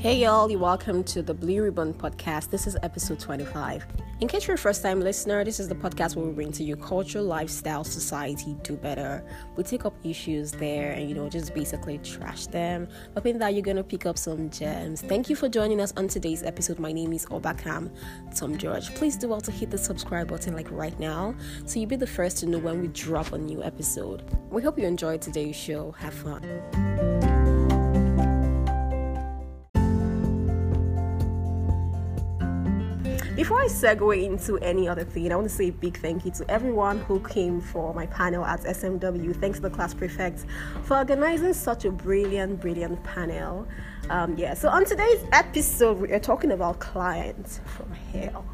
Hey y'all, you're welcome to the Blue Ribbon Podcast. This is episode 25. In case you're a first time listener, this is the podcast where we bring to you culture, lifestyle, society, do better. We take up issues there and, you know, just basically trash them. Hoping that you're going to pick up some gems. Thank you for joining us on today's episode. My name is Obakam Tom George. Please do also hit the subscribe button like right now so you'll be the first to know when we drop a new episode. We hope you enjoyed today's show. Have fun. Before I segue into any other thing, I want to say a big thank you to everyone who came for my panel at SMW. Thanks to the class prefect for organizing such a brilliant, brilliant panel. Um, yeah, so on today's episode, we are talking about clients from hell.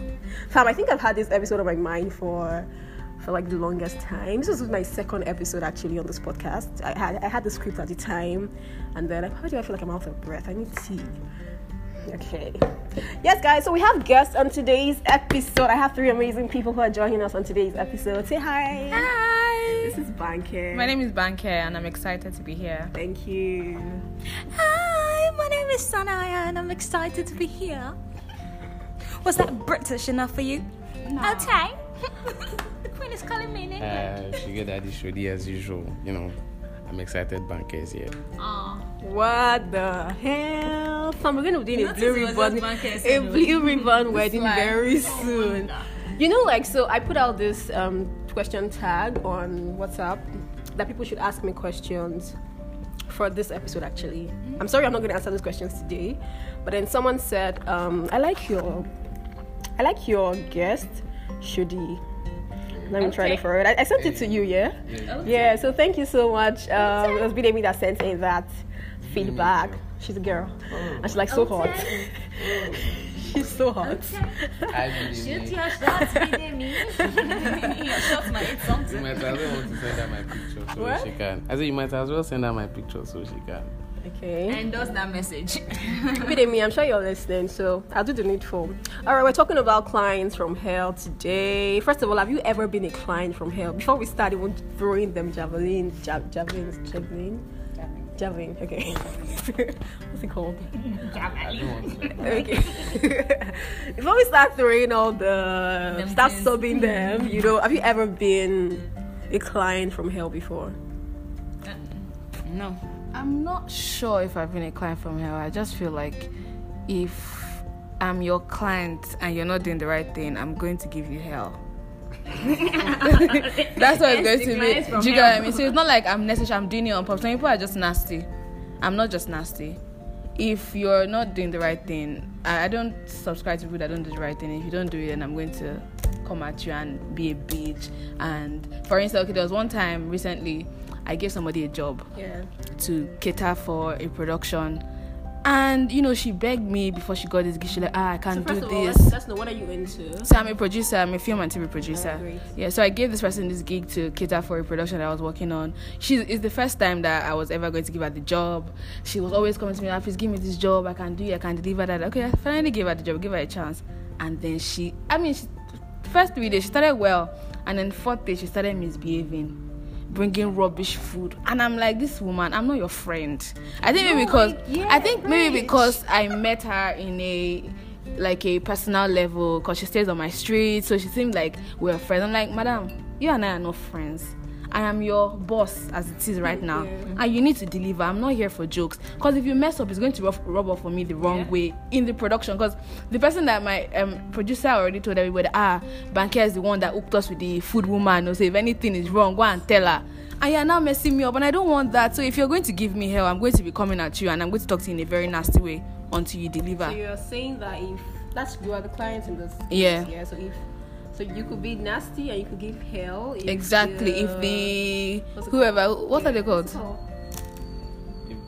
Fam, I think I've had this episode on my mind for for like the longest time. This was my second episode actually on this podcast. I had I had the script at the time, and then like, how do I feel like I'm out of breath? I need tea. Okay. Yes, guys, so we have guests on today's episode. I have three amazing people who are joining us on today's episode. Say hi. Hi. This is Banke. My name is Banke and I'm excited to be here. Thank you. Hi, my name is Sanaya and I'm excited to be here. Was that British enough for you? No. Okay. the Queen is calling me in English. Uh, Sugar Daddy Shodi as usual. You know, I'm excited Banke is here. Aw. What the hell? Fam, we're going to be doing a blue ribbon, a blue ribbon wedding like, very oh soon. my You know, like, so I put out this um, question tag on WhatsApp that people should ask me questions for this episode. Actually, I'm sorry I'm not going to answer those questions today, but then someone said, um, "I like your, I like your guest, Shodi." Let me try it Okay. for it. I, I sent it to you, yeah. Yeah, so thank you so much. Um, it was Bidemi that sent in that feedback. She's a girl, oh. and she's like so hot. she's so hot. I Shoot your shots, Bidemi. your shots might hit You something. might as well want to send her my picture so What? she can. I said you might as well send her my picture so she can. Okay. Endorse that message. Bidemi, I'm sure you're listening, so I'll do the needful. All right, we're talking about clients from hell today. First of all, have you ever been a client from hell? Before we start even throwing them javelin, jav, javelins, javelin, javelin. Okay. What's it called? I don't want to. Okay. Before we start throwing all the Them start things. subbing them, you know, have you ever been a client from hell before? Uh, no. I'm not sure if I've been a client from hell. I just feel like if I'm your client and you're not doing the right thing, I'm going to give you hell. That's what it's going to be. Do you get what I mean? So it's not like I'm necessarily I'm doing it on purpose. Some people are just nasty. I'm not just nasty. If you're not doing the right thing, I, I don't subscribe to people that don't do the right thing. If you don't do it, then I'm going to come at you and be a bitch. And for instance, okay, there was one time recently I gave somebody a job Yeah. to cater for a production. And you know, she begged me before she got this gig. She's like, ah, I can't first do of all, this. let's, let's know what are you into? So I'm a producer, I'm a film and TV producer. Oh, yeah, so I gave this person this gig to cater for a production that I was working on. She it's the first time that I was ever going to give her the job. She was always coming to me, "Ah, please give me this job, I can do it, I can deliver that. Okay, I finally gave her the job, give her a chance. And then she I mean she first three days she started well, and then fourth day she started misbehaving. Bringing rubbish food, and I'm like, this woman, I'm not your friend. I think maybe No, because yeah, I think maybe right. because I met her in a like a personal level because she stays on my street, so she seemed like we're friends. I'm like, Madam, you and I are not friends. I am your boss as it is right now, and you need to deliver. I'm not here for jokes because if you mess up, it's going to rub, rub off for me the wrong Yeah. way in the production. Because the person that my um, producer already told everybody, ah, Banke is the one that hooked us with the food woman. So if anything is wrong, go and tell her. And you're now messing me up, and I don't want that. So if you're going to give me hell, I'm going to be coming at you, and I'm going to talk to you in a very nasty way until you deliver. So you're saying that if that's you are the client in this Yeah. yeah. So if so you could be nasty and you could give hell. If Exactly. the- If the whoever, called? what are they called? If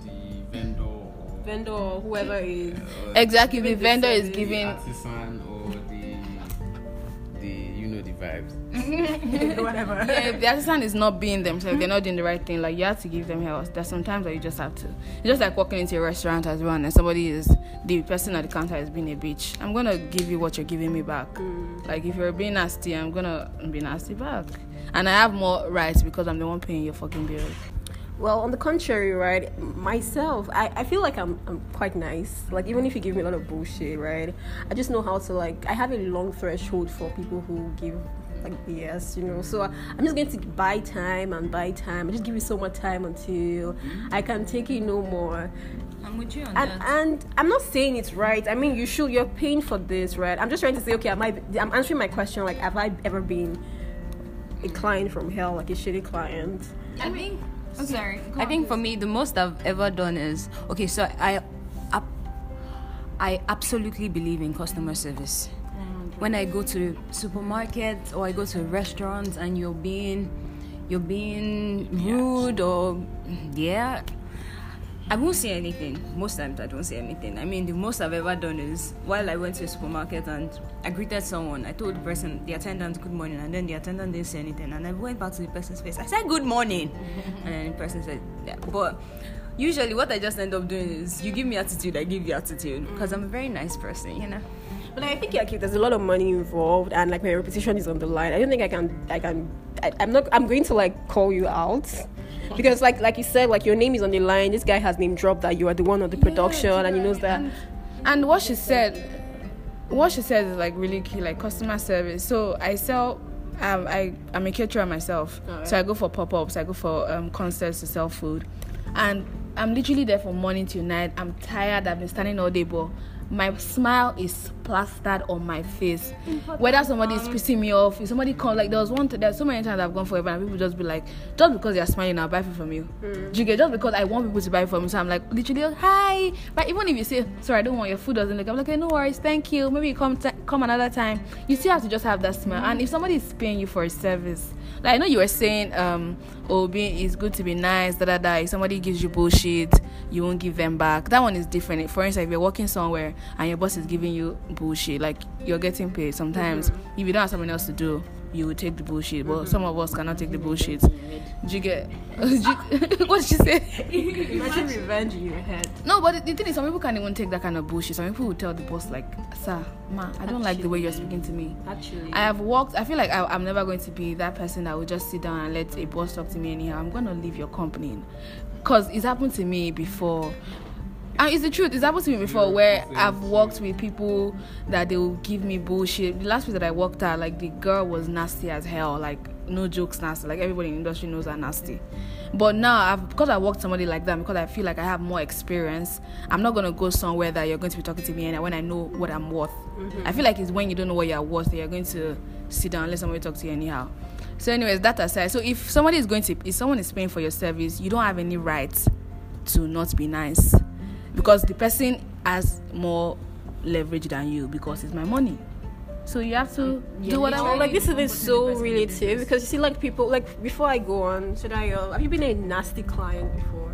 the vendor or Vendor or whoever is Exactly. The Giving the vendor is giving. artisan or the the you know the vibes. whatever. Yeah, if the artisan is not being themselves, they're not doing the right thing. Like you have to give them help. There's sometimes that you just have to. It's just like walking into a restaurant as well, and somebody is the person at the counter is being a bitch. I'm gonna give you what you're giving me back. Mm. Like if you're being nasty, I'm gonna be nasty back, and I have more rights because I'm the one paying your fucking bills. Well, on the contrary, right? Myself, I, I feel like I'm I'm quite nice. Like even if you give me a lot of bullshit, right? I just know how to like. I have a long threshold for people who give like BS, you know. So I'm just going to buy time and buy time. I just give you so much time until mm-hmm. I can take it no more. I'm with you on And that. and I'm not saying it's right. I mean, you should. You're paying for this, right? I'm just trying to say, okay, am I? I'm answering my question. Like, have I ever been a client from hell, like a shitty client? I think. I'm sorry. I think for me, the most I've ever done is okay. So I, I, I absolutely believe in customer service. When I go to supermarket or I go to a restaurant and you're being, you're being rude or yeah, I won't say anything. Most times I don't say anything. I mean, the most I've ever done is while I went to a supermarket and I greeted someone, I told the person, the attendant, good morning, and then the attendant didn't say anything. And I went back to the person's face. I said, good morning. and then the person said, yeah. But usually what I just end up doing is you give me attitude, I give you attitude. Because I'm a very nice person, you know? But I think like if there's a lot of money involved and like my reputation is on the line, I don't think I can. I can. I, I'm not. I'm going to like call you out. Because like like you said, like your name is on the line. This guy has name dropped that you are the one of the production, and he knows that. And, and what she said, what she said is like really key, like customer service. So I sell. Um, I I'm a caterer myself, so I go for pop ups. I go for um, concerts to sell food, and I'm literally there from morning till night. I'm tired. I've been standing all day, but my smile is plastered on my face. Whether somebody is pissing me off, if somebody come like there was one. There's so many times I've gone forever and people just be like, just because you're smiling, I'll buy food from you. Do you get just because I want people to buy from me? So I'm like literally hi. But even if you say sorry, I don't want your food doesn't look, I'm like okay, no worries, thank you. Maybe you come t- come another time. You still have to just have that smile. And if somebody is paying you for a service, like I know you were saying, um, oh, being it's good to be nice, da da da. If somebody gives you bullshit, you won't give them back. That one is different. For instance, if you're working somewhere and your boss is giving you bullshit, like you're getting paid. Sometimes if you don't have something else to do, you will take the bullshit. But mm-hmm. some of us cannot take the bullshit. Do you get? what did she say? Imagine revenge in your head. No, but the, the thing is, some people can't even take that kind of bullshit. Some people will tell the boss, like, "Sir, ma, I don't like the way you're speaking to me." Actually, I have walked. I feel like I, I'm never going to be that person that will just sit down and let a boss talk to me anyhow. I'm gonna leave your company, cause it's happened to me before. And it's the truth. It's happened to me before where I've worked with people that they will give me bullshit. The last place that I worked at, like the girl was nasty as hell. Like no jokes, nasty. Like everybody in the industry knows I'm nasty. But now, I've because I worked somebody like that because I feel like I have more experience. I'm not gonna go somewhere that you're going to be talking to me and when I know what I'm worth. I feel like it's when you don't know what you're worth that you're going to sit down and let somebody talk to you anyhow. So, anyways, that aside, so if somebody is going to, if someone is paying for your service, you don't have any right to not be nice because the person has more leverage than you because it's my money. So you have to do what I want. like this is so relative because you see, like people, like before I go on, should I? Uh, have you been a nasty client before?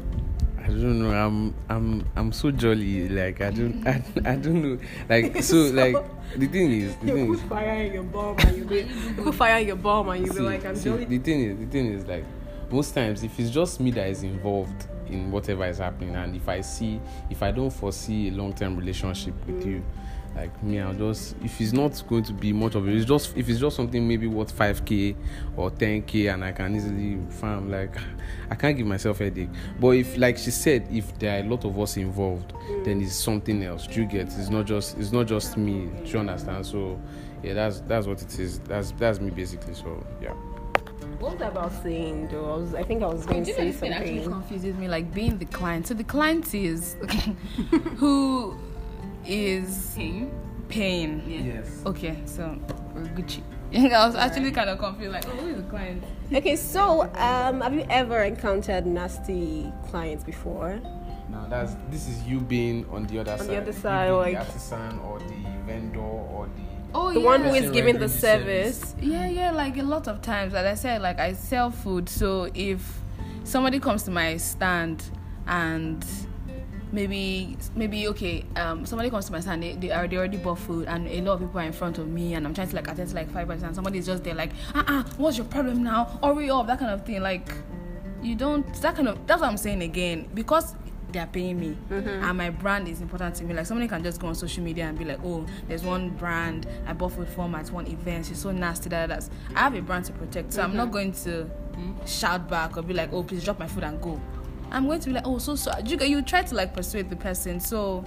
I don't know. I'm I'm I'm so jolly. Like I don't I, I don't know. Like so like the thing is the You thing put is fire in your bomb and you be, you put fire in your bomb and you be like, I'm see, jolly. the thing is the thing is like most times if it's just me that is involved in whatever is happening. And if I see if I don't foresee a long term relationship with mm. you like me I'll just if it's not going to be much of it it's just if it's just something maybe worth 5k or 10k and I can easily farm like I can't give myself a headache. But if like she said if there are a lot of us involved mm. then it's something else. You get? It's not just it's not just me. Do you understand? So yeah that's that's what it is. That's that's me basically. So yeah What was I about saying though? I was, I think I was going to Do you know say this thing actually something. confuses me, like being the client. So the client is okay who is paying. yes Okay, so we're Gucci. I was actually kind of confused, like, oh, who is the client? Okay, so um, have you ever encountered nasty clients before? Now that's this is you being on the other side. the other side, like- the artisan or the vendor or the Oh, The yeah. one who is giving the service. service. Yeah, yeah, like a lot of times. Like I said, like I sell food. So if somebody comes to my stand and maybe maybe okay, um, somebody comes to my stand, they, they already already bought food and a lot of people are in front of me and I'm trying to like attend to like five percent and somebody's just there like, uh uh, what's your problem now? Hurry up, that kind of thing. Like you don't that kind of that's what I'm saying again. Because they are paying me. Mm-hmm. and my brand is important to me. Like somebody can just go on social media and be like oh there's one brand i bought food from at one event. She's so nasty that that's i have a brand to protect. So i'm not going to shout back or be like oh please drop my food and go. I'm going to be like oh so so you, you try to like persuade the person. So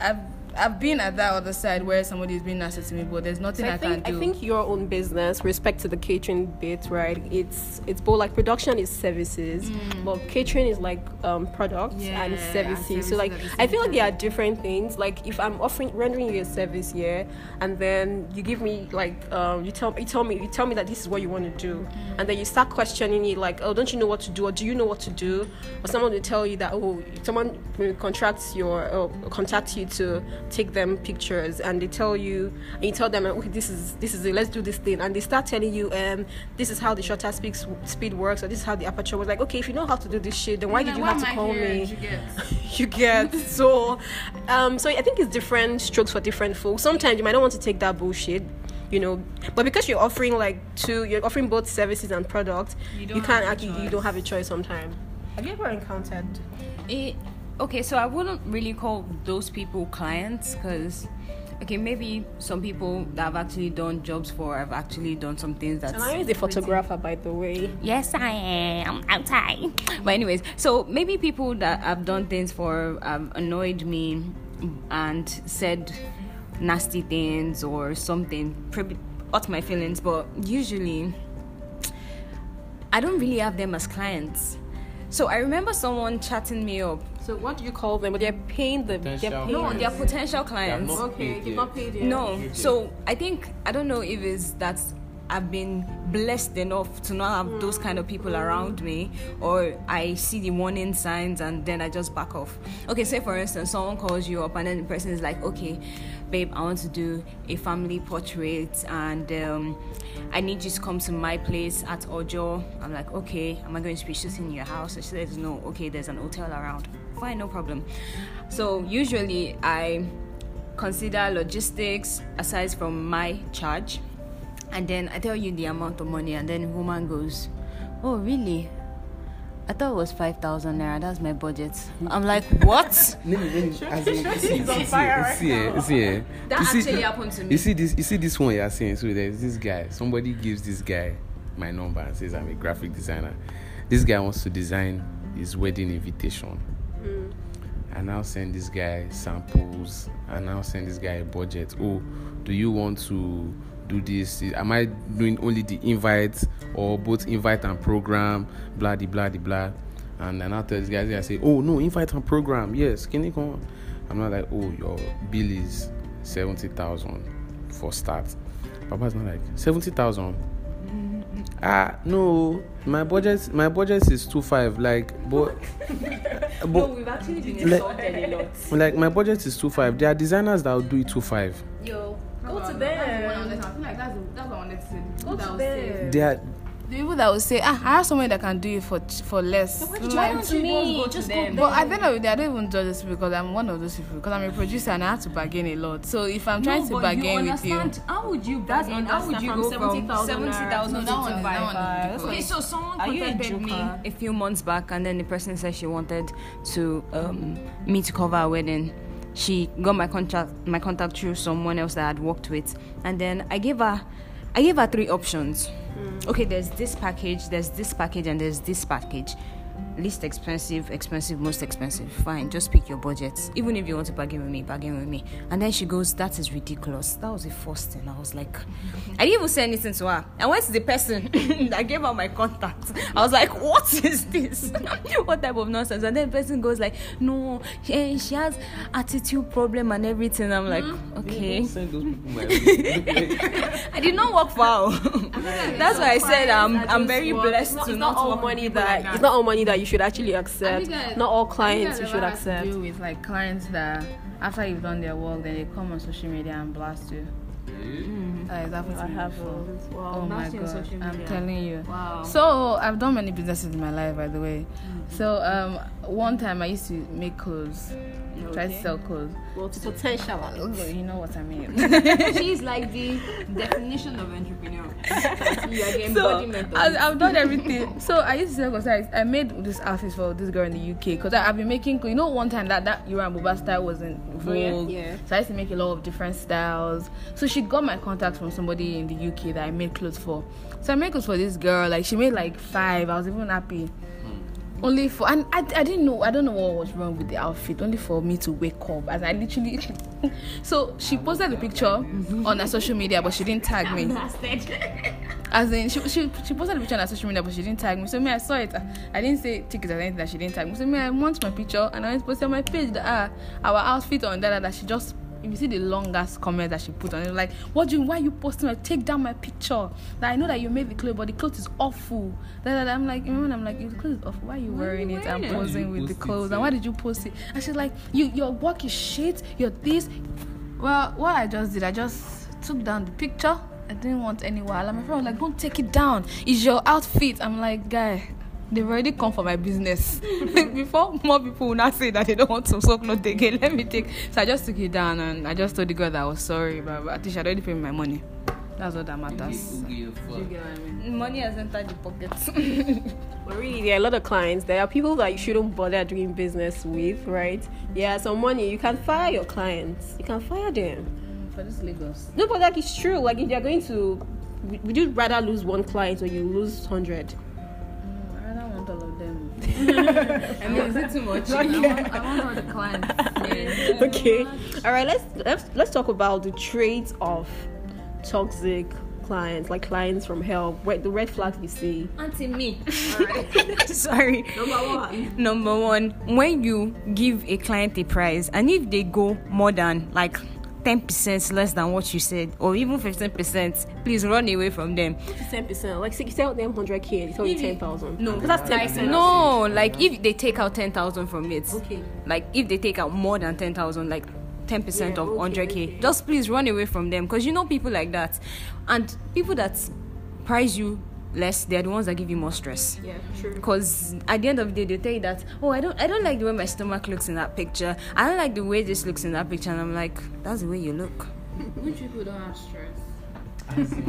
i've I've been at that other side where somebody is being nasty to me, but there's nothing So I, I think can do. I think your own business, respect to the catering bit, right? It's it's both like production is services, but catering is like um, products Mm. Yeah, and services. services So like I feel like there are different things. Like if I'm offering rendering you a service here, and then you give me like um, you tell you tell me you tell me that this is what you want to do, Mm. and then you start questioning it like oh don't you know what to do or do you know what to do, or someone will tell you that oh someone will contract your uh, contact you to take them pictures and they tell you and you tell them okay this is this is it let's do this thing. And they start telling you um this is how the shutter speed speed works or this is how the aperture was like okay if you know how to do this shit then why did you have to call me? You get. So um so i think it's different strokes for different folks. Sometimes you might not want to take that bullshit you know but because you're offering like two you're offering both services and products You you, can't actually you don't have a choice sometimes. Have you ever encountered It, okay, so I wouldn't really call those people clients because, okay, maybe some people that I've actually done jobs for have actually done some things that. and i is a photographer by the way Yes, I am I'm outside. But anyways, so maybe people that have done things for have annoyed me and said nasty things or something, probably hurt my feelings. But usually, I don't really have them as clients. So I remember someone chatting me up. So what do you call them but they're paying the they're paying No, they are potential They have clients. not okay paid you've yet. not paid yet No. So I think I don't know if it's that I've been blessed enough to not have those kind of people around me, or I see the warning signs and then I just back off. Okay, say for instance, someone calls you up and then the person is like, "Okay, babe, I want to do a family portrait and um, I need you to come to my place at Ojo." I'm like, "Okay, am I going to be shooting in your house?" And she says, "No. Okay, there's an hotel around. Fine, no problem." So usually I consider logistics aside from my charge and then i tell you the amount of money and then woman goes oh really i thought it was 5000 naira that's my budget i'm like what Let me, let as in, you see, you see, fire you right see, you see, eh? that you see- actually happened to me You see this. You see this one you're saying. So there's this guy. Somebody gives this guy my number and says I'm a graphic designer. This guy wants to design his wedding invitation. I now send this guy samples. I now send this guy a budget. Oh, do you want to do this? Am I doing only the invite or both invite and program? Blah de blah de blah. And then tell this guy, I say, oh no, invite and program. Yes, can you come? On? I'm not like, oh, your bill is seventy thousand for start. Papa's not like seventy thousand. Ah no, my budget my budget is two five. Like, but but no we've actually been Like- a lot like my budget is two five. There are designers that will do it two five. yo Go go to I them feel like that's, that's what I wanted to say. go to them are The people that will say, ah, I have somebody that can do it for for less. why I'm did you like, want to me? Just go there. But at the end of the day, I don't even judge this because I'm one of those people. Because I'm a producer and I have to bargain a lot. So if I'm trying to bargain with you, how would you That's bargain how would you go understand from from 70,000 70,000 No, to that one is- that one is 25 because- okay so someone Are a contacted me a few months back and then the person said she wanted to um, me to cover a wedding she got my contact my contact through someone else that I had worked with and then i gave her i gave her three options okay there's this package there's this package and there's this package least expensive expensive most expensive. Fine just pick your budget. Even if you want to bargain with me bargain with me. And then she goes that is ridiculous. That was the first thing. I was like i didn't even say anything to her. I went to the person that gave her my contact. I was like what is this? What type of nonsense? And then the person goes like no eh, she has attitude problem and everything. I'm like okay. Send those people my way. i did not work for her. That's why i said i'm i'm very blessed it's not, to not all work money people that, it's not all money that you should actually accept think that- not all clients that you should ever to accept deal with like clients that after you've done their work, then they come on social media and blast you. That is happened to I me have before. wow, Oh my god! social I'm telling you. wow So I've done many businesses in my life, by the way. So um, one time I used to make clothes, try to sell clothes. Well, to potential. You know what I mean. She's like the definition of entrepreneur. you are the so embodiment of I, I've done everything. So I used to sell clothes. I, I made this outfit for this girl in the UK because I've been making. You know, one time that that Iro and Buba style wasn't vogue. yeah. So I used to make a lot of different styles. So she got my contact from somebody in the UK that I made clothes for. So I made clothes for this girl. Like she made like five. I was even happy. Only for and I, I didn't know I don't know what was wrong with the outfit. Only for me to wake up as I literally. so she posted the picture on her social media, but she didn't tag me. As in, she, she, she posted a picture on her social media, but she didn't tag me. So me, I saw it. I didn't say tickets or anything that she didn't tag me. So me, I want my picture, and I posted on my page that ah, our outfit on that that she just. If you see the longest comment that she put on it, like, what do you, why you posting? I take down my picture. That I know that you made the clothes, but the clothes is awful. That, that, I'm like, remember, I'm like, the clothes is awful. Why are you wearing it? I'm wearing it? Why did posing with the post it, clothes, and why did you post it? And she's like, you, your work is shit. You're this. Well, what I just did, I just took down the picture. I didn't want any while. And my friend was like, don't take it down. It's your outfit. I'm like, guy, they've already come for my business. Before more people will not say that they don't want to soak no again, let me take. So I just took it down and I just told the girl that I was sorry, but, but at least she had already paid me my money. That's all that matters. You I mean? Money has entered the pockets. But really, there are a lot of clients. There are people that you shouldn't bother doing business with, right? Yeah, some money. You can fire your clients. You can fire them. for this Lagos. No, but like it's true. Like if you're going to, would- would you rather lose one client or you lose hundred? Mm-hmm. I mean, is it too much? I, want, I want all the clients. Yeah. okay. All right. Let's let's let's talk about the traits of toxic clients, like clients from hell. Where the red flags you see. Auntie me. Sorry. Number one. Number one, when you give a client a price, and if they go more than like 10% less than what you said, or even 15%, please run away from them. Ten percent. Like say you sell them hundred k, they tell you ten thousand. No, that's 10% no, like if they take out 10,000 from it, Okay. like if they take out more than 10,000, like 10% Yeah, of okay, 100k, okay. just please run away from them because you know people like that. And people that prize you less, they're the ones that give you more stress. Yeah, true. because at the end of the day they tell you that oh i don't i don't like the way my stomach looks in that picture i don't like the way this looks in that picture and i'm like that's the way you look Rich people don't have stress.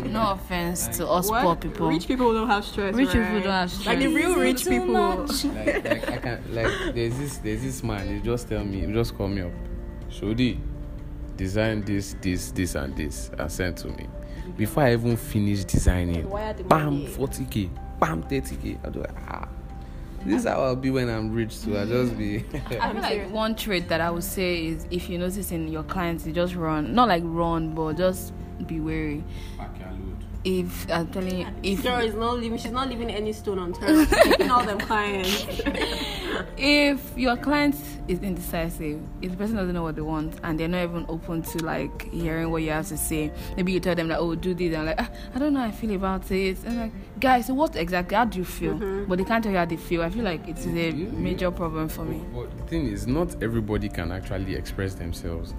no offense to us poor people. Rich people don't have stress. Rich people don't have stress. Like the real rich people. like, like I can like there's this there's this man he just tell me he just call me up Shodi design this this this and this and send to me before I even finish designing bam 40k bam 30k I do like ah this is how I'll be when I'm rich so I'll just be I feel like one trait that I would say is if you notice in your clients, you just run. Not like run, but just be wary. If I'm telling you, if Girl is not leaving. She's not leaving any stone unturned. She's Keeping all them clients. if your client is indecisive, if the person doesn't know what they want and they're not even open to like hearing what you have to say, maybe you tell them like, "Oh, do this," and like, ah, "I don't know how I feel about it." And like, guys, so what exactly? How do you feel? But they can't tell you how they feel. I feel like it is a major problem for me. But the thing is, not everybody can actually express themselves.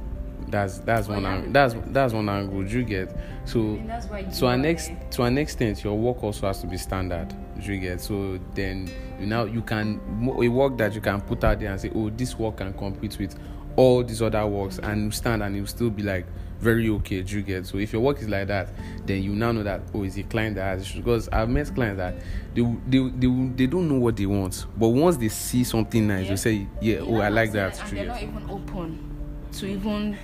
That's that's oh, one ang- that's that's one angle do you get. So why to an ex to an extent, your work also has to be standard. You get? So then you now you can a work that you can put out there and say, oh, this work can compete with all these other works and you stand and you still be like very okay. You get? So if your work is like that, then you now know that oh, it's a client that has issues. Because I've met clients that they they they, they don't know what they want, but once they see something nice, they say, yeah, oh, I like that. And they're not even open to even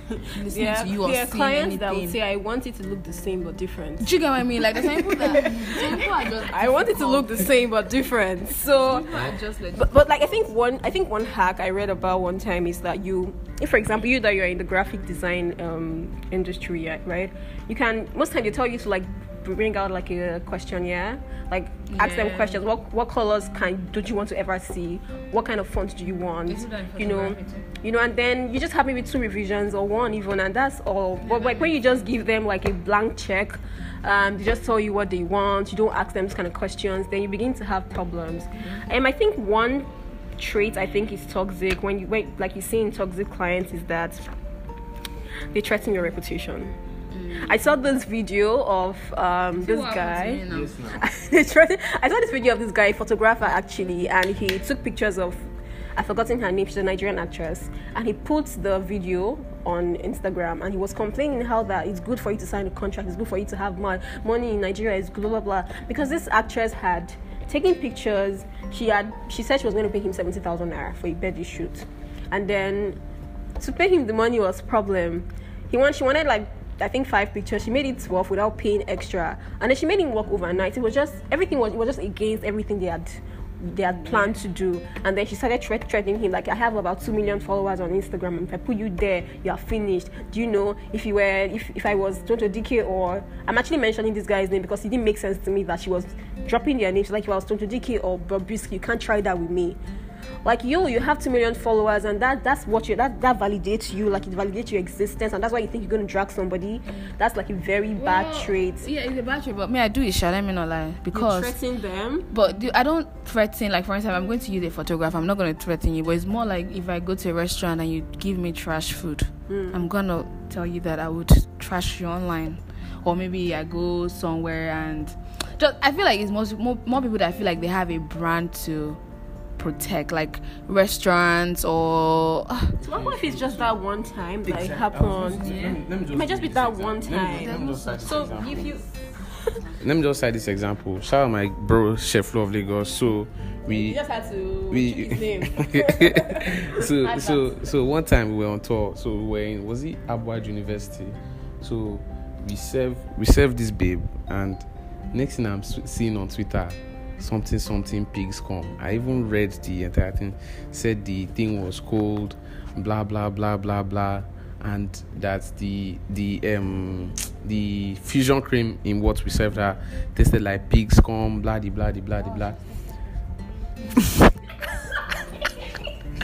listening Yeah, to you or there are clients that would say, "I want it to look the same but different." Do you get what I mean? Like the same people that some people are just I want it to look the same but different. So, just but, but like I think one I think one hack I read about one time is that you, if for example you that you're in the graphic design um, industry, right? You can most time they tell you to like bring out like a questionnaire, like ask them questions. What what colors can don't you want to ever see? What kind of font do you want? They do that in You know, you know, and then you just have maybe two revisions or one even, and that's all. But like when you just give them like a blank check, um, they just tell you what they want. You don't ask them kind of questions. Then you begin to have problems. And I think one trait I think is toxic when you wait, like you see in toxic clients, is that they threaten your reputation. I saw this video of um, this what happened to guy. me now. I saw this video of this guy, photographer actually, and he took pictures of I've forgotten her name. She's a Nigerian actress, and he put the video on Instagram, and he was complaining how that it's good for you to sign a contract, it's good for you to have money, money in Nigeria, is blah blah blah. Because this actress had taken pictures. She had she said she was going to pay him seventy thousand naira for a birthday shoot, and then to pay him the money was problem. He wanted she wanted like I think five pictures. She made it 12 without paying extra, and then she made him work overnight. It was just everything was it was just against everything they had they had planned to do. And then she started threat- threatening him like, "I have about two million followers on Instagram. If I put you there, you are finished. Do you know if you were if if I was Tonto Dikeh or I'm actually mentioning this guy's name because it didn't make sense to me that she was dropping their names like if I was Tonto Dikeh or Bob Bobrisky, you can't try that with me." Like you you have two million followers and that that's what you that that validates you like it validates your existence and that's why you think you're going to drag somebody that's like a very bad trait Yeah, it's a bad trait, but me, I do it, shall let me not lie. you Because threaten them But do, I don't threaten. Like for instance, I'm going to use a photograph. I'm not going to threaten you. But it's more like if I go to a restaurant and you give me trash food, hmm. I'm gonna tell you that I would trash you online, or maybe I go somewhere and just I feel like it's most more, more people that feel like they have a brand to protect, like restaurants or so what if it's just that one time that it Exactly. I was happened oh, just- let me- let me it might just be that one example. Let me- time let me just so if you Let me just cite this example. Shout out my bro Chef Flo of Lagos. So we just had to we his name so so so one time we were on tour. So we were in was it Abuja University. So we serve we serve this babe and next thing I'm seeing on Twitter something something pigs come. I even read the entire thing. Said the thing was cold, blah blah blah blah blah, and that the the um the fusion cream in what we served her tasted like pigs scum, blah de blah de blah de blah.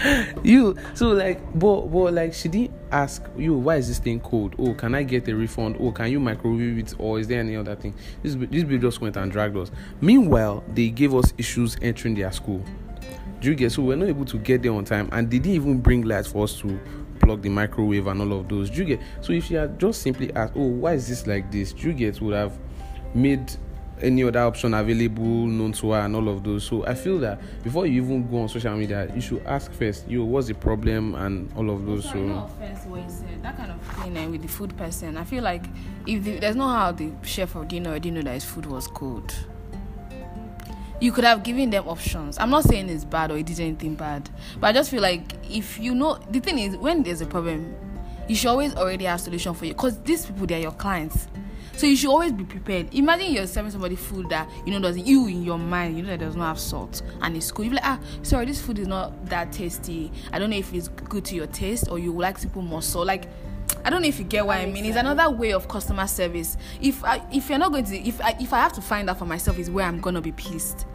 you so like but but like she didn't ask you why is this thing cold? Oh can i get a refund? Oh can you microwave it? Or is there any other thing? This this babe just went and dragged us. Meanwhile they gave us issues entering their school. Do you get so we're not able to get there on time and they didn't even bring lights for us to plug the microwave and all of those. Do you get so if you had just simply asked oh why is this like this? Do you get would have made any other option available known to her and all of those so i feel that before you even go on social media you should ask first you what's the problem and all of those Sorry, no so offense what you said. That kind of thing eh, with the food person, I feel like if the, there's no how the chef or dinner didn't know that his food was cold. You could have given them options. I'm not saying it's bad or it did anything bad, but I just feel like if you know the thing is when there's a problem, you should always already have solution for you because these people they're your clients. So you should always be prepared. Imagine you're serving somebody food that you know doesn't you in your mind you know that does not have salt and it's cool. You're like ah sorry this food is not that tasty. I don't know if it's good to your taste or you would like to put more salt. Like I don't know if you get what I mean. It's another way of customer service. If I, if you're not going to if I, if I have to find out for myself is where I'm gonna be pissed.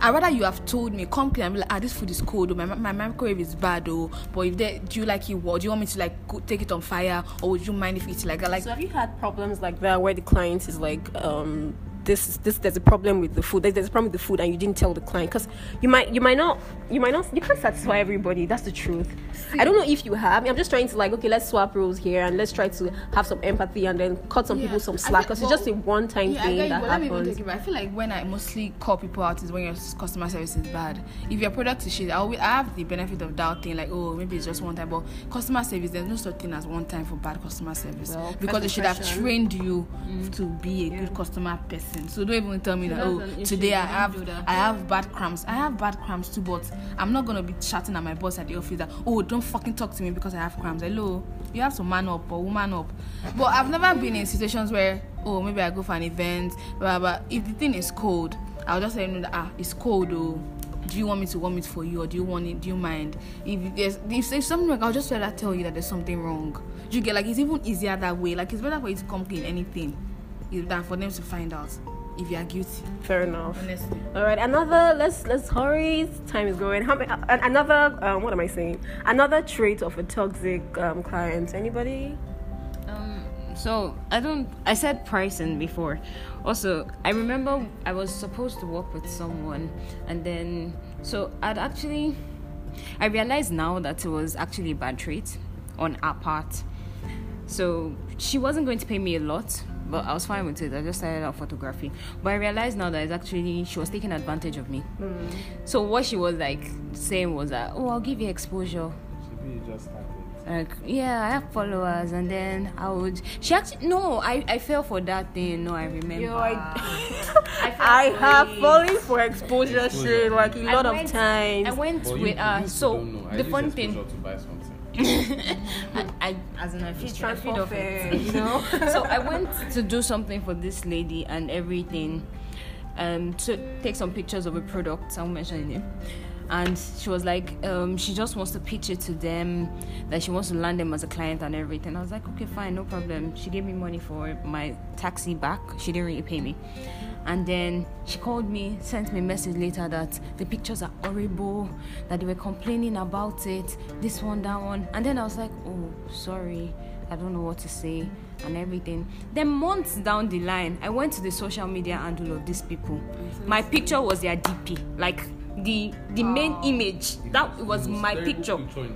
I'd rather you have told me, come clear and be like, ah, this food is cold, or my, my microwave is bad, or but if they, do you like it, what do you want me to like go, take it on fire, or would you mind if it's like? Like, So have you had problems like that where the client is like, um, this, this, there's a problem with the food. There's, there's a problem with the food, and you didn't tell the client because you might, you might not, you might not, you can't satisfy everybody. That's the truth. I don't know if you have. I'm just trying to like, okay, let's swap roles here and let's try to have some empathy and then cut some Yeah. people some I slack because it's just a one-time Yeah, I thing you, that me happens. it. I feel like when I mostly call people out is when your customer service is bad. If your product is shit, I, always, I have the benefit of doubting, like, oh, maybe it's just one time. But customer service, there's no such thing as one time for bad customer service Well, because they should have trained you mm. to be a good customer person. So don't even tell me that, oh, today I have. I have bad cramps. I have bad cramps too, but I'm not gonna be chatting at my boss at the office that, oh, don't fucking talk to me because I have cramps. Hello, you have to man up or woman up. But I've never been in situations where, oh, maybe I go for an event, blah, blah. If the thing is cold, I'll just let you know that, ah, it's cold, oh. Do you want me to warm it for you, or do you want it? Do you mind? If there's if there's something like, I'll just rather tell you that there's something wrong. Do you get like it's even easier that way? Like it's better for you to come clean anything, than for them to find out if you are guilty. Fair enough. Honestly. All right, another. Let's let's hurry. Time is going. How many? Uh, another. Um, what am I saying? Another trait of a toxic um, client. Anybody? Um, so I don't. I said pricing before. Also, I remember I was supposed to work with someone, and then so I'd actually. I realized now that it was actually a bad trait on our part. So she wasn't going to pay me a lot, but I was fine with it. I just started out photography. But I realized now that it's actually she was taking advantage of me. Mm. So what she was like saying was that, oh, I'll give you exposure. just like yeah i have followers and then i would she actually no i i fell for that thing no i remember Yo, i, I, I have fallen for exposure shit like a lot went, of times i went well, with uh so the fun thing I, I, as in I feed, feed off it, you know. so I went to do something for this lady and everything, um, to take some pictures of a product. I won't mention it and she was like um, she just wants to pitch it to them that she wants to land them as a client and everything. I was like okay fine no problem. She gave me money for my taxi back. She didn't really pay me and then she called me sent me a message later that the pictures are horrible that they were complaining about it this one that one and then i was like oh sorry i don't know what to say and everything then months down the line i went to the social media handle of these people my picture was their dp like the the main image that was my picture. picture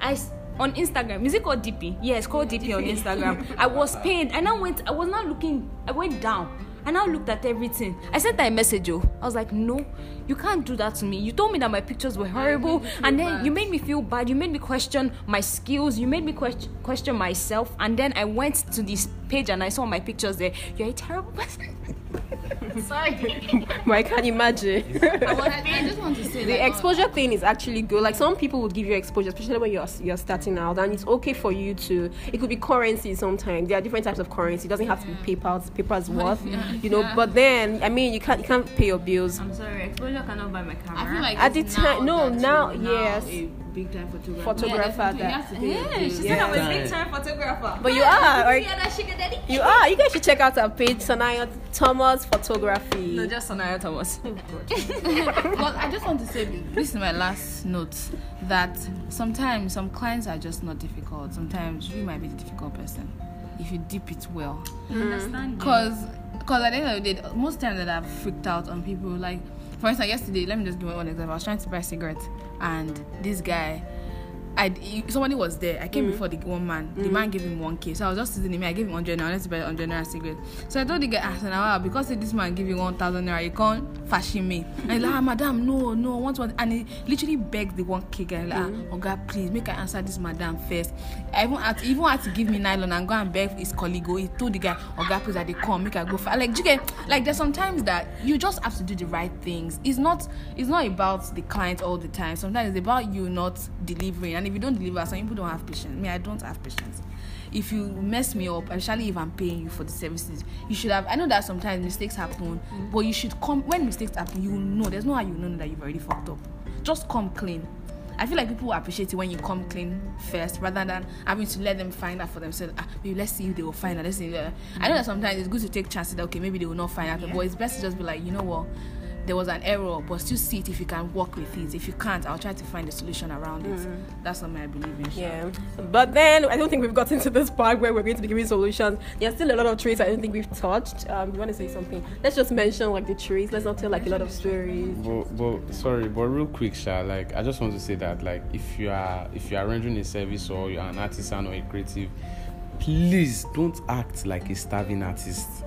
I on Instagram. Is it called DP? Yeah, it's called DP on Instagram. I was pained. I now went. I was not looking. I went down. I now looked at everything. I sent her a message. Oh, I was like, no, you can't do that to me. You told me that my pictures were horrible, and then bad. you made me feel bad. You made me question my skills. You made me question question myself. And then I went to this page and I saw my pictures there. You're a terrible person. Sorry. I can't imagine. I, just want to say the exposure thing is actually good. Like some people would give you exposure, especially when you're you're starting out, and it's okay for you to. It could be currency sometimes. There are different types of currency. It doesn't have to be PayPal's PayPal's worth, you know. Yeah. But then, I mean, you can't you can't pay your bills. I'm sorry, exposure cannot buy my camera. I feel like at the time, no, now, yes big time photographer. Photographer. Yeah, yeah, she said I'm a big time photographer. But you are. Or, you are. You guys should check out our page, Sanaya Thomas Photography. No, just Sanaya Thomas. Oh, well, I just want to say this is my last note that sometimes some clients are just not difficult. Sometimes you might be the difficult person if you dip it well. Because because at the end of the day, most times that I've freaked out on people like for instance, yesterday, let me just give one example. I was trying to buy cigarettes, and this guy I somebody was there. I came mm. before the one man. Mm. The man gave him one k. So I was just sitting him. I gave him hundred naira. Let's buy hundred naira cigarette. So I told the guy, I said, "Wow, because this man give you one thousand naira, you can't fashion me." And he's like, ah, "Madam, no, no, I want one." And he literally begged the one k guy, like, mm. "Oh God, please make I answer this madam first." I even had even had to give me nylon and go and beg his colleague. He told the guy, "Oh God, please, that they come, make I go." For like, you get like there's sometimes that you just have to do the right things. It's not it's not about the client all the time. Sometimes it's about you not delivering. And if you don't deliver, some people don't have patience. Me, I don't have patience. If you mess me up, especially if I'm paying you for the services, you should have. I know that sometimes mistakes happen, mm-hmm. but you should come when mistakes happen. You know. There's no how you know that you've already fucked up. Just come clean. I feel like people appreciate it when you come clean first rather than having to let them find out for themselves. Ah, maybe let's see if they will find out. Let's see. Mm-hmm. I know that sometimes it's good to take chances that okay, maybe they will not find out, yeah. but it's best to just be like, you know what, there was an error, but still see it if you can work with it. If you can't, I'll try to find a solution around it. Mm. That's something I believe in. Yeah. But then I don't think we've gotten to this part where we're going to be giving solutions. There's still a lot of trees I don't think we've touched. Um, you want to say something? Let's just mention like the trees. Let's not tell like a lot of stories. But, but sorry, but real quick, Sha, like I just want to say that like if you are if you are rendering a service or you're an artisan or a creative, please don't act like a starving artist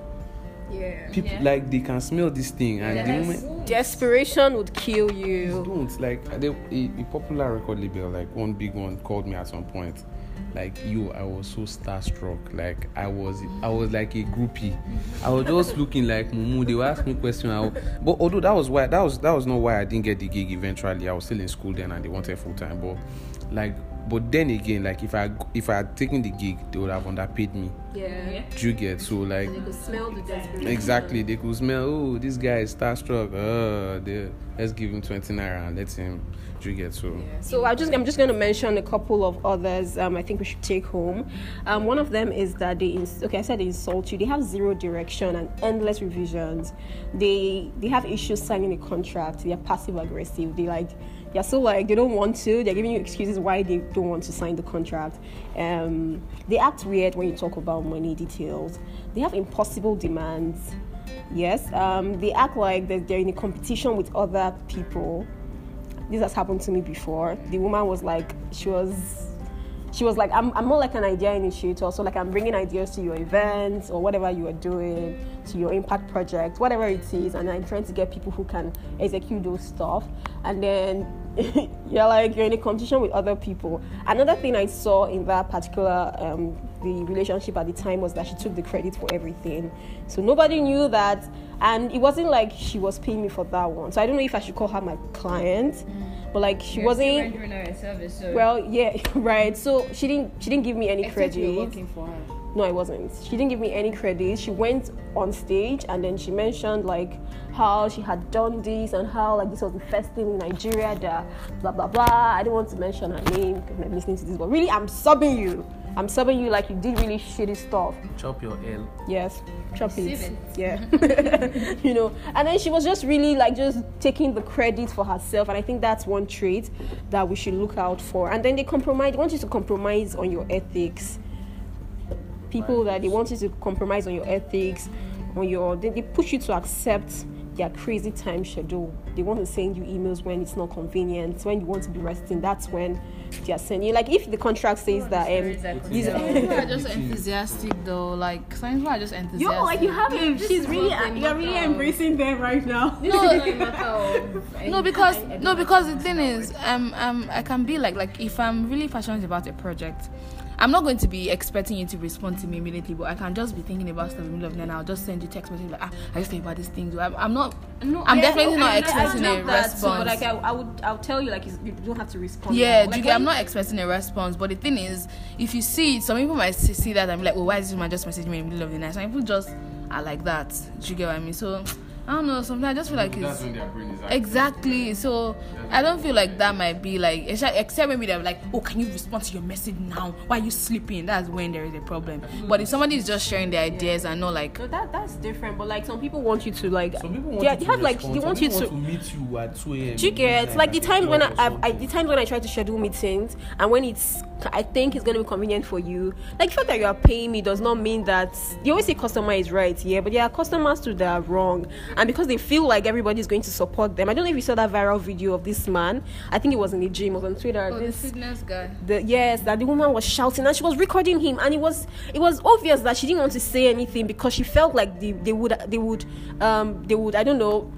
yeah. People yeah. like they can smell this thing, and yes. the moment desperation would kill you. Don't like they, a, a popular record label, like one big one, called me at some point. Like you, I was so starstruck. Like I was, I was like a groupie. I was just looking like Mumu. They were asking me questions, but although that was why that was that was not why I didn't get the gig. Eventually, I was still in school then, and they wanted full time. But like but then again like if i if i had taken the gig they would have underpaid me. Yeah. Do you get? So like they could smell the desperation. Exactly. They could smell oh this guy is starstruck. Uh they, let's give him 20 naira and let him do you get so yeah. so i just i'm just going to mention a couple of others um i think we should take home. Um one of them is that they ins- okay i said they insult you. They have zero direction and endless revisions. They they have issues signing a contract. They're passive aggressive. They like they're so like they don't want to. They're giving you excuses why they don't want to sign the contract. Um, they act weird when you talk about money details. They have impossible demands. Yes um, they act like they're, they're in a competition with other people this has happened to me before the woman was like she was she was like, I'm, I'm more like an idea initiator. So, like, I'm bringing ideas to your events or whatever you are doing, to your impact project, whatever it is. And I'm trying to get people who can execute those stuff. And then you're like, you're in a competition with other people. Another thing I saw in that particular um, the relationship at the time was that she took the credit for everything. So nobody knew that. And it wasn't like she was paying me for that one. So I don't know if I should call her my client. Mm but like she You're wasn't rendering her a service, so well yeah right so she didn't she didn't give me any Except credit working for her. No i wasn't she didn't give me any credit she went on stage and then she mentioned like how she had done this and how like this was the first thing in nigeria that blah blah blah i don't want to mention her name because i'm listening to this but really i'm subbing you i'm subbing you like you did really shitty stuff Chop your L. Yes, chop it. It. Yeah. you know, and then she was just really like just taking the credit for herself, and I think that's one trait that we should look out for. And then they compromise. They want you to compromise on your ethics. People that they want you to compromise on your ethics, on your they, they push you to accept their crazy time schedule. They want to send you emails when it's not convenient. When you want to be resting, that's when they are sending you. Like if the contract says that um, these- Some people are just enthusiastic though. Like some people are just enthusiastic. Yo, like you have him. She's really, what they you're really embracing them right now. No, no because no because the thing is um um i can be like like if i'm really passionate about a project i'm not going to be expecting you to respond to me immediately but i can just be thinking about stuff in the middle of the night and i'll just send you text message like ah i just think about these things. i'm, I'm not i'm definitely not expecting a response but like I, I would, I'll tell you like you don't have to respond. yeah, now. do you Like, get, I'm not expecting a response, but the thing is, if you see it, some people might see that I'm like, "Oh, why is this man just messaging me in the middle of the night?" Some people just are like that. Do you get what I mean? So I don't know. Sometimes I just feel like That's it's when their brain is active. exactly. So I don't feel like that might be like, except except maybe they're like, "Oh, can you respond to your message now? Why are you sleeping?" That's when there is a problem. But if somebody is just sharing their ideas and not like, No, that that's different. But like some people want you to like. Some people want yeah, you they to have like respond. they Some want you to. want to meet you at 2 a.m. Do you get like the at times when I, I, I the times when I try to schedule meetings and when it's I think it's gonna be convenient for you. Like the fact that you are paying me does not mean that you always say customer is right, yeah, but there are customers too that are wrong, and because they feel like everybody's going to support them. I don't know if you saw that viral video of this man. I think it was in the gym, it was on Twitter. "Oh, the this fitness guy." the yes that the woman was shouting and she was recording him and it was it was obvious that she didn't want to say anything because she felt like they, they would they would um they would i don't know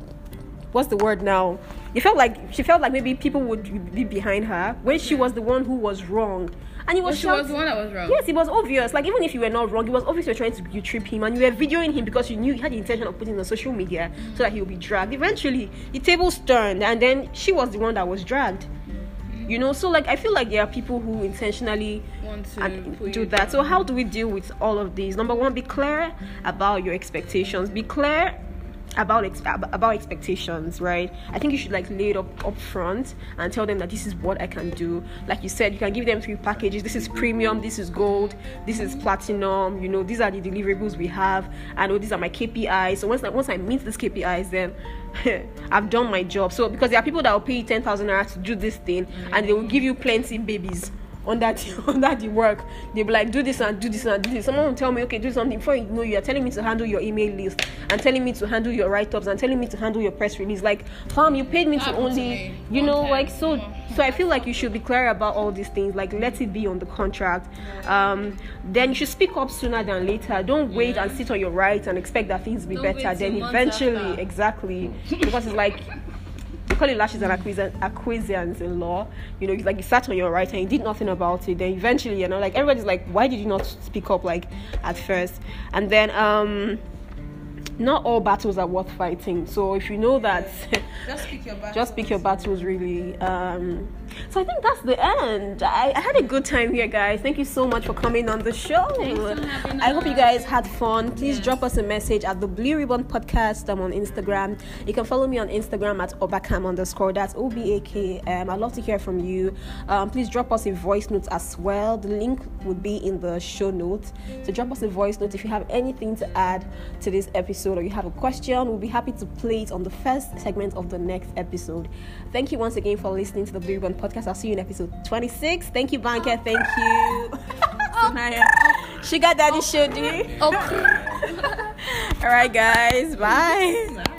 what's the word now it felt like she felt like maybe people would be behind her when she hmm. was the one who was wrong and it was Oh, she was the one that was wrong. Yes, it was obvious. Like even if you were not wrong, it was obvious you were trying to you trip him and you were videoing him because you knew you had the intention of putting it on social media hmm. so that he would be dragged. Eventually, the tables turned and then she was the one that was dragged. Hmm. You know, so like I feel like there are people who intentionally Want to put do that. So how do we deal with all of these? Number one, be clear about your expectations. Be clear about ex- about expectations, right? I think you should like lay it up up front and tell them that this is what I can do. Like you said, you can give them three packages. This is premium. This is gold. This is platinum. You know, these are the deliverables we have. I know oh, these are my KPIs. So once I, once I meet these KPIs, then I've done my job. So because there are people that will pay you ten thousand naira to do this thing, and they will give you plenty babies under the, under the work. They'll be like, do this and do this and do this. Someone will tell me, okay, do something. Before you know, you are telling me to handle your email list and telling me to handle your write ups and telling me to handle your press release. Like, fam, you paid me to to only, me you know, like so. So I feel like you should be clear about all these things. Like, let it be on the contract. Um, then you should speak up sooner than later. Don't wait and sit on your rights and expect that things be Don't better. Then eventually, exactly, because it's like call it laches and acquiescence, in law. You know, it's like you sat on your right and you did nothing about it. Then eventually, you know, like everybody's like, why did you not speak up like at first? And then, um, not all battles are worth fighting. So if you know that, Just pick your back. just pick your battles really. Um, so I think that's the end. I, I had a good time here, guys. Thank you so much for coming on the show. I hope you guys had fun. Please drop us a message at the Blue Ribbon Podcast. I'm on Instagram. You can follow me on Instagram at obakam underscore. That's O B A K M. I'd love to hear from you. Um, please drop us a voice note as well. The link would be in the show notes. So drop us a voice note if you have anything to add to this episode or you have a question. We'll be happy to play it on the first segment of the next episode. Thank you once again for listening to the Blue Ribbon Podcast. I'll see you in episode 26. Thank you, Banke. Thank you. Sanaya. Sugar Daddy Shodi. Oh. oh. All right, guys. Bye.